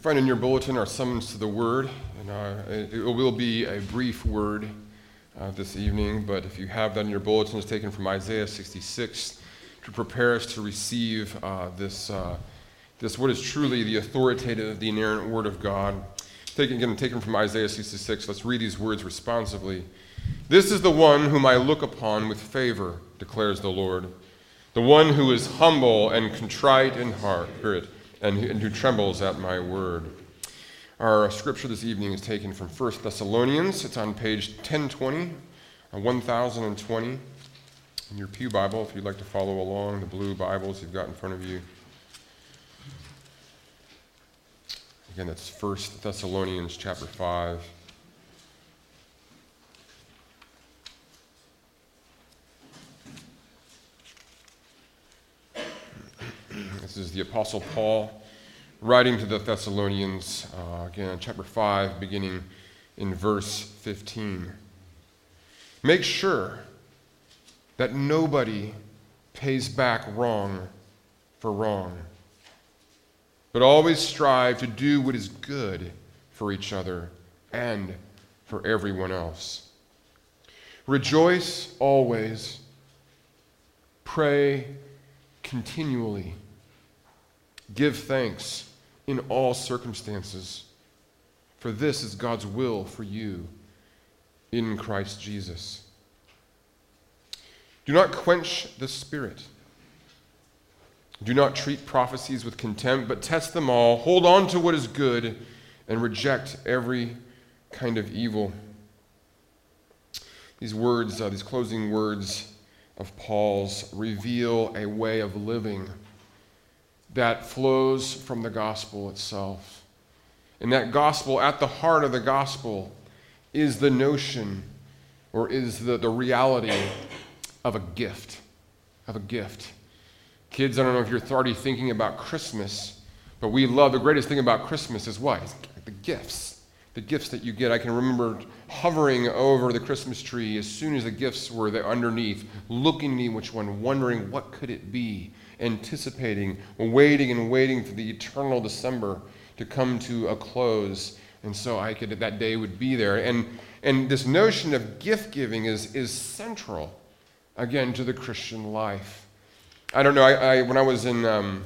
You find in your bulletin our summons to the word, and uh, it will be a brief word uh, this evening, but if you have that in your bulletin, it's taken from Isaiah 66 to prepare us to receive uh, this, uh, this, what is truly the authoritative, the inerrant word of God. Taken, again, taken from Isaiah 66. Let's read these words responsively. This is the one whom I look upon with favor, declares the Lord, the one who is humble and contrite in heart, and who, trembles at my word. Our scripture this evening is taken from 1 Thessalonians. It's on page 1020, uh, 1020 in your Pew Bible, if you'd like to follow along, the blue Bibles you've got in front of you. Again, that's 1 Thessalonians chapter 5. This is the Apostle Paul writing to the Thessalonians, uh, again, chapter 5, beginning in verse 15. Make sure that nobody pays back wrong for wrong, but always strive to do what is good for each other and for everyone else. Rejoice always, pray continually. Give thanks in all circumstances, for this is God's will for you in Christ Jesus. Do not quench the Spirit. Do not treat prophecies with contempt, but test them all. Hold on to what is good and reject every kind of evil. These words, uh, these closing words of Paul's, reveal a way of living that flows from the gospel itself. And that gospel, at the heart of the gospel, is the notion or is the, the reality of a gift. Of a gift. Kids, I don't know if you're already thinking about Christmas, but we love the greatest thing about Christmas is what? The gifts. The gifts that you get. I can remember hovering over the Christmas tree as soon as the gifts were there underneath, looking at which one, wondering what could it be anticipating, waiting and waiting for the eternal December to come to a close. And so I could, that day would be there. And, and this notion of gift giving is, is central, again, to the Christian life. I don't know, I, I when I was in, um,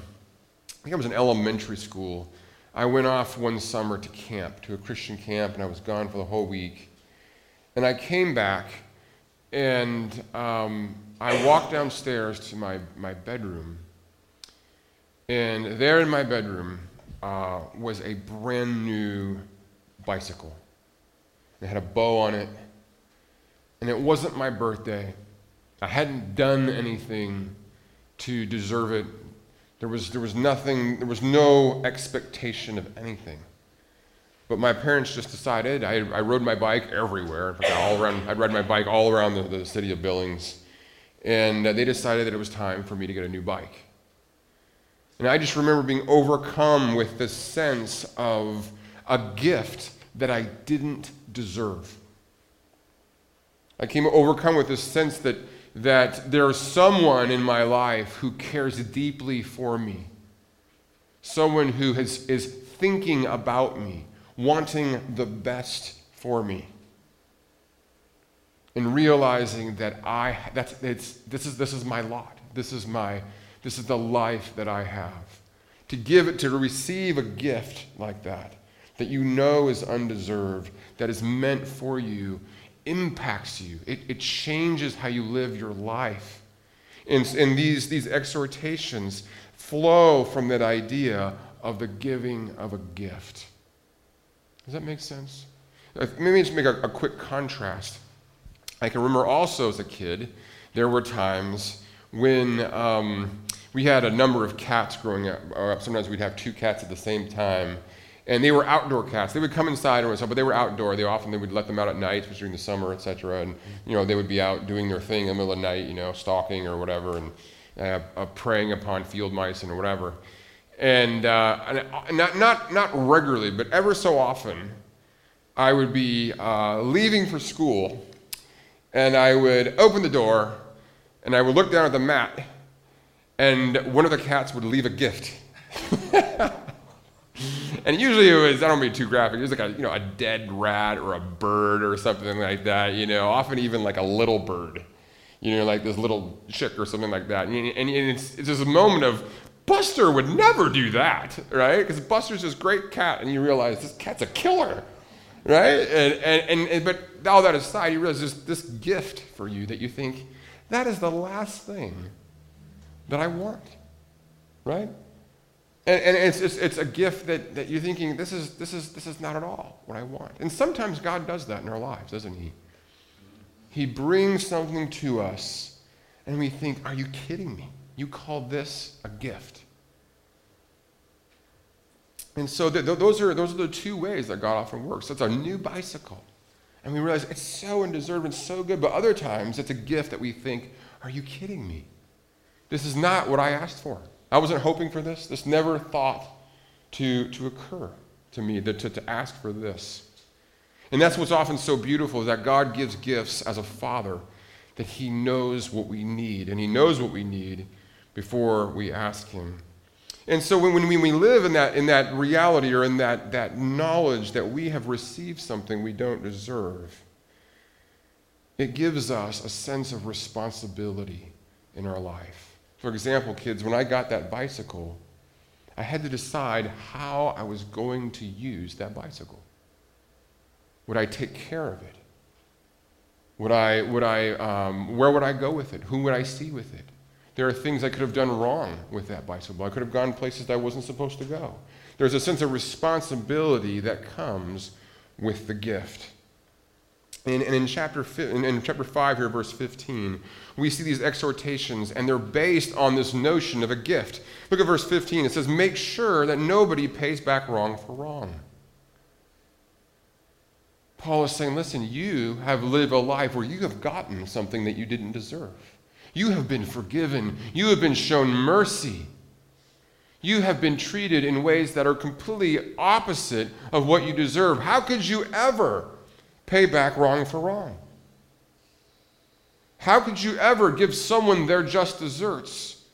I think I was in elementary school, I went off one summer to camp, to a Christian camp, and I was gone for the whole week. And I came back, and um, I walked downstairs to my, my bedroom, and there in my bedroom uh, was a brand new bicycle. It had a bow on it, and it wasn't my birthday. I hadn't done anything to deserve it. There was, there was nothing, there was no expectation of anything. But my parents just decided, I, I rode my bike everywhere, all around, I'd ride my bike all around the, the city of Billings. And uh, they decided that it was time for me to get a new bike. And I just remember being overcome with this sense of a gift that I didn't deserve. I came overcome with this sense that, that there's someone in my life who cares deeply for me, someone who has, is thinking about me, wanting the best for me. And realizing that I, that's, it's, this, is, this is my lot. This is my, this is the life that I have. To give it, to receive a gift like that, that you know is undeserved, that is meant for you, impacts you. It, it changes how you live your life. And, and these, these exhortations flow from that idea of the giving of a gift. Does that make sense? Uh, maybe just make a, a quick contrast. I can remember also as a kid, there were times when um, we had a number of cats growing up. Sometimes we'd have two cats at the same time. And they were outdoor cats. They would come inside or something, but they were outdoor. They often they would let them out at night, especially during the summer, etc. And you know they would be out doing their thing in the middle of the night, you know, stalking or whatever, and uh, uh, preying upon field mice and whatever. And uh, not not not regularly, but ever so often, I would be uh, leaving for school, and I would open the door, and I would look down at the mat, and one of the cats would leave a gift. and usually it was, I don't mean too graphic, it was like a, you know, a dead rat or a bird or something like that, you know, often even like a little bird, you know, like this little chick or something like that. And, and, and it's, it's just a moment of, Buster would never do that, right? Because Buster's this great cat, and you realize this cat's a killer, right? And, and, and, and but all that aside, you realize this, this gift for you that you think, that is the last thing that I want, right? And, and it's, it's, it's, a gift that, that you're thinking, this is, this, is, this is not at all what I want. And sometimes God does that in our lives, doesn't He? He brings something to us, and we think, are you kidding me? You call this a gift. And so th- th- those, are, those are the two ways that God often works. That's a new bicycle. And we realize it's so undeserved and so good, but other times it's a gift that we think, are you kidding me? This is not what I asked for. I wasn't hoping for this. This never thought to, to occur to me, to, to, ask for this. And that's what's often so beautiful is that God gives gifts as a father, that he knows what we need, and he knows what we need before we ask him. And so when, when we live in that, in that reality or in that, that knowledge that we have received something we don't deserve, it gives us a sense of responsibility in our life. For example, kids, when I got that bicycle, I had to decide how I was going to use that bicycle. Would I take care of it? Would I, would I, um, where would I go with it? Who would I see with it? There are things I could have done wrong with that bicycle. I could have gone places I wasn't supposed to go. There's a sense of responsibility that comes with the gift. And, and in, chapter, in, in chapter 5, here, verse 15, we see these exhortations, and they're based on this notion of a gift. Look at verse 15. It says, Make sure that nobody pays back wrong for wrong. Paul is saying, Listen, you have lived a life where you have gotten something that you didn't deserve. You have been forgiven. You have been shown mercy. You have been treated in ways that are completely opposite of what you deserve. How could you ever pay back wrong for wrong? How could you ever give someone their just deserts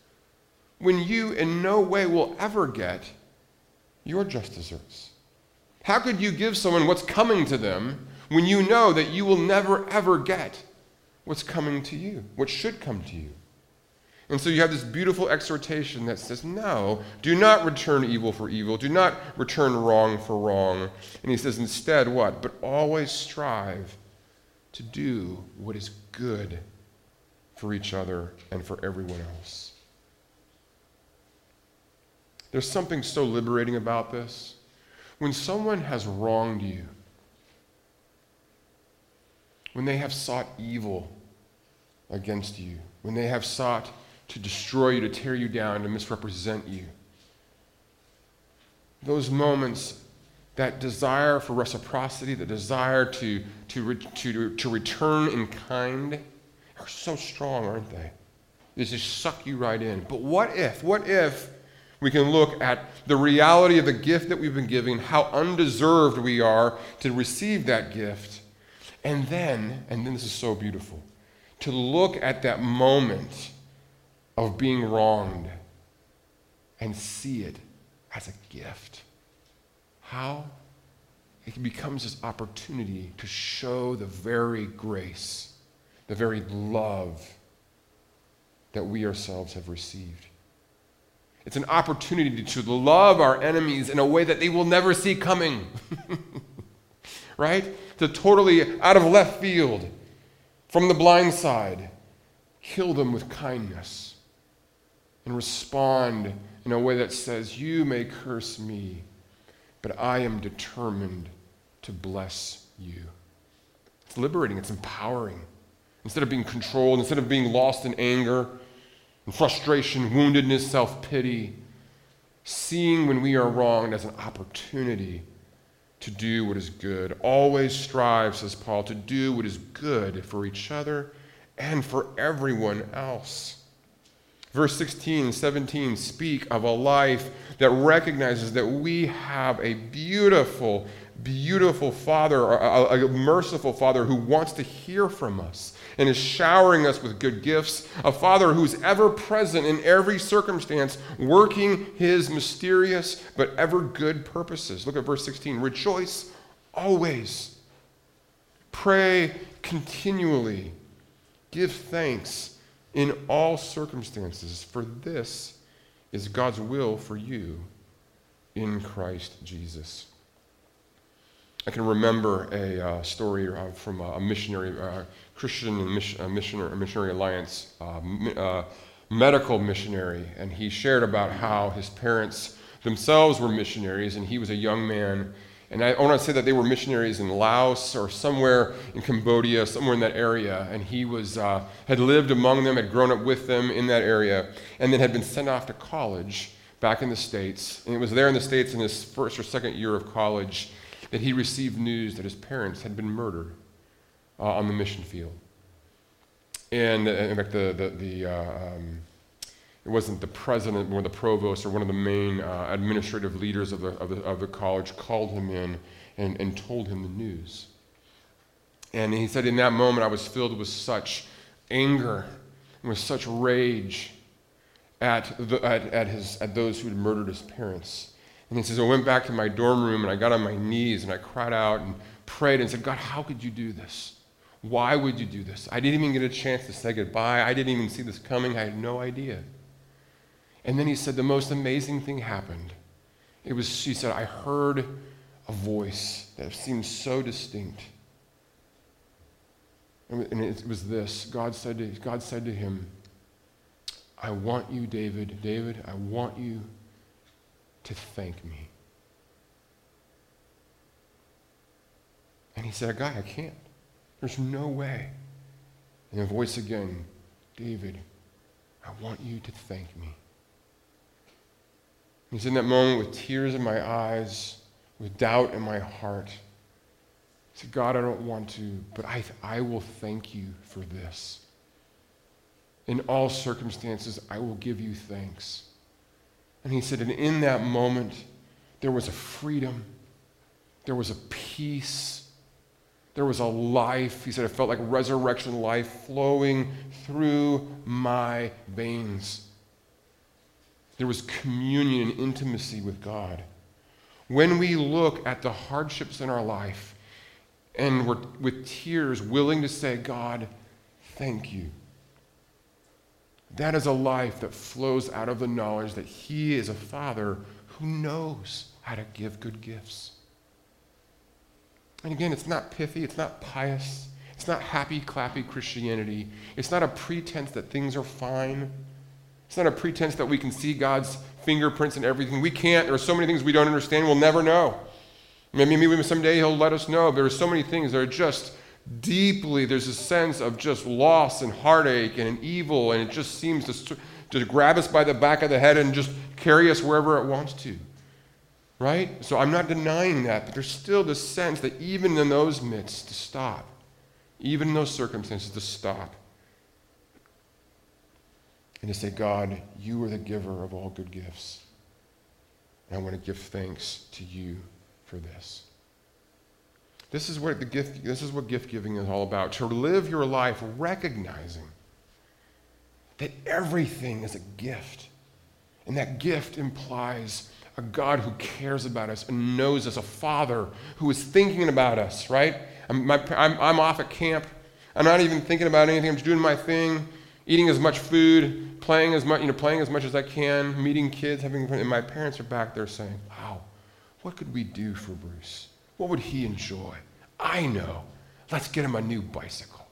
when you in no way will ever get your just deserts? How could you give someone what's coming to them when you know that you will never ever get what's coming to you, what should come to you. And so you have this beautiful exhortation that says, No, do not return evil for evil. Do not return wrong for wrong. And he says, Instead, what? But always strive to do what is good for each other and for everyone else. There's something so liberating about this. When someone has wronged you, when they have sought evil against you, when they have sought to destroy you, to tear you down, to misrepresent you. Those moments, that desire for reciprocity, the desire to, to, to, to return in kind, are so strong, aren't they? They just suck you right in. But what if, what if we can look at the reality of the gift that we've been given, how undeserved we are to receive that gift, and then, and then this is so beautiful, to look at that moment of being wronged and see it as a gift. How? It becomes this opportunity to show the very grace, the very love that we ourselves have received. It's an opportunity to love our enemies in a way that they will never see coming. right? To totally out of left field, from the blind side, kill them with kindness and respond in a way that says, You may curse me, but I am determined to bless you. It's liberating, it's empowering. Instead of being controlled, instead of being lost in anger and frustration, woundedness, self pity, seeing when we are wronged as an opportunity to do what is good. Always strive, says Paul, to do what is good for each other and for everyone else. Verse 16 and 17 speak of a life that recognizes that we have a beautiful, beautiful Father, a, a, merciful Father who wants to hear from us and is showering us with good gifts, a Father who's ever present in every circumstance, working his mysterious but ever good purposes. Look at verse 16 Rejoice always, pray continually, give thanks in all circumstances, for this is God's will for you in Christ Jesus. I can remember a uh, story uh, from a, missionary, uh, Christian mission, missionary, missionary Alliance uh, uh, medical missionary, and he shared about how his parents themselves were missionaries, and he was a young man. And I want to say that they were missionaries in Laos or somewhere in Cambodia, somewhere in that area. And he was, uh, had lived among them, had grown up with them in that area, and then had been sent off to college back in the States. And it was there in the States in his first or second year of college that he received news that his parents had been murdered uh, on the mission field. And uh, in fact, the, the, the uh, um, it wasn't the president or the provost or one of the main uh, administrative leaders of the, of, the, of the college called him in and, and told him the news. And he said, In that moment, I was filled with such anger and with such rage at, the, at, at, his, at those who had murdered his parents. And he says, I went back to my dorm room and I got on my knees and I cried out and prayed and said, God, how could you do this? Why would you do this? I didn't even get a chance to say goodbye. I didn't even see this coming. I had no idea. And then he said, the most amazing thing happened. It was, she said, I heard a voice that seemed so distinct. And it was this God said to, God said to him, I want you, David, David, I want you to thank me. And he said, Guy, I can't. There's no way. And the voice again, David, I want you to thank me. He's in that moment with tears in my eyes, with doubt in my heart. He said, God, I don't want to, but I, I will thank you for this. In all circumstances, I will give you thanks. And he said, and in that moment, there was a freedom, there was a peace, there was a life. He said, it felt like resurrection life flowing through my veins. There was communion and intimacy with God. When we look at the hardships in our life and we're with tears willing to say, God, thank you. That is a life that flows out of the knowledge that He is a Father who knows how to give good gifts. And again, it's not pithy, it's not pious, it's not happy, clappy Christianity. It's not a pretense that things are fine. It's not a pretense that we can see God's fingerprints in everything. We can't. There are so many things we don't understand, we'll never know. Maybe, maybe someday He'll let us know. There are so many things that are just deeply, there's a sense of just loss and heartache and evil, and it just seems to, to grab us by the back of the head and just carry us wherever it wants to. Right? So I'm not denying that, but there's still this sense that even in those midst, to stop, even in those circumstances, to stop and to say, God, you are the giver of all good gifts. And I want to give thanks to you for this. This is what the gift this is what gift giving is all about. To live your life recognizing that everything is a gift. And that gift implies a God who cares about us and knows us, a father who is thinking about us, right? I'm, my, I'm, I'm off at camp. I'm not even thinking about anything. I'm just doing my thing, eating as much food, playing as much, you know, playing as much as I can, meeting kids, having fun. And my parents are back there saying, wow, what could we do for Bruce? What would he enjoy? I know. Let's get him a new bicycle.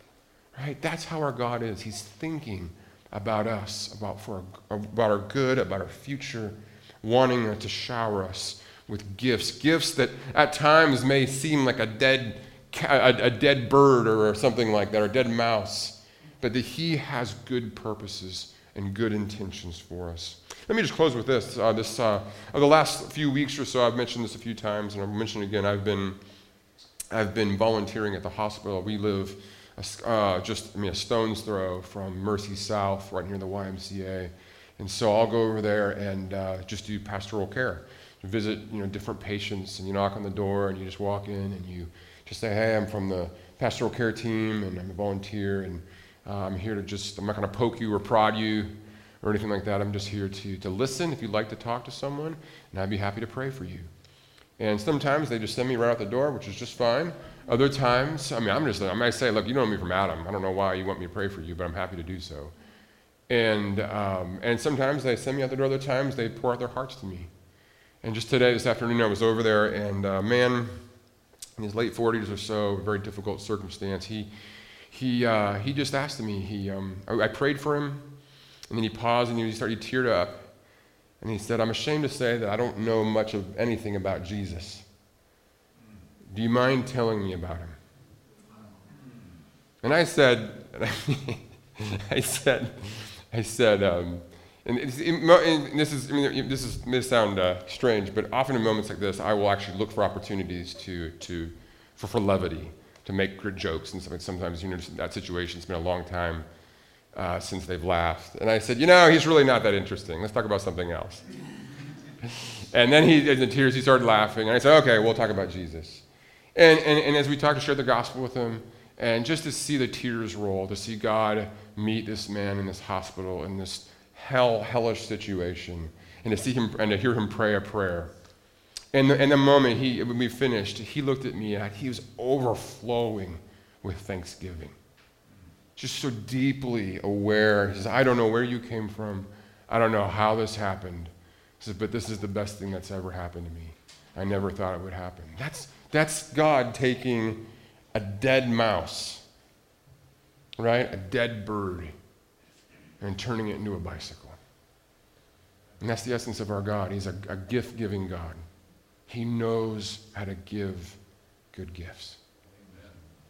Right? That's how our God is. He's thinking about us, about, for our, about our good, about our future, wanting to shower us with gifts. Gifts that at times may seem like a dead, a, a dead bird or something like that, or a dead mouse, but that He has good purposes and good intentions for us. Let me just close with this. Uh, this uh, the last few weeks or so, I've mentioned this a few times, and I'll mention it again. I've been, I've been volunteering at the hospital. We live uh, just I mean, a stone's throw from Mercy South, right near the YMCA. And so I'll go over there and uh, just do pastoral care. visit you know different patients and you knock on the door and you just walk in and you just say hey i'm from the pastoral care team and i'm a volunteer and uh, i'm here to just i'm not going to poke you or prod you or anything like that. I'm just here to, to listen. If you'd like to talk to someone and i'd be happy to pray for you. And sometimes they just send me right out the door which is just fine. Other times i mean i'm just i might say look you know me from adam. I don't know why you want me to pray for you but i'm happy to do so. And, um, and sometimes they send me out the door. Other times they pour out their hearts to me. And just today, this afternoon, I was over there, and a man in his late 40s or so, very difficult circumstance, he, he, uh, he just asked me, he, um, I, I, prayed for him, and then he paused and he started, he teared up, and he said, I'm ashamed to say that I don't know much of anything about Jesus. Do you mind telling me about him? And I said, I said, I said, um, and, and this is, I mean, this is, may sound uh, strange, but often in moments like this, I will actually look for opportunities to, to, for, for levity, to make good jokes and something. Sometimes, you know, that situation, it's been a long time uh, since they've laughed. And I said, you know, he's really not that interesting. Let's talk about something else. and then he, in the tears, he started laughing. And I said, okay, we'll talk about Jesus. And, and, and as we talked to share the gospel with him, and just to see the tears roll, to see God meet this man in this hospital, in this hell, hellish situation, and to see him and to hear him pray a prayer. And the, in the moment he, when we finished, he looked at me and he was overflowing with thanksgiving. Just so deeply aware. He says, I don't know where you came from. I don't know how this happened. He says, but this is the best thing that's ever happened to me. I never thought it would happen. That's, that's God taking a dead mouse, right? A dead bird, and turning it into a bicycle. And that's the essence of our God. He's a, a gift giving God. He knows how to give good gifts.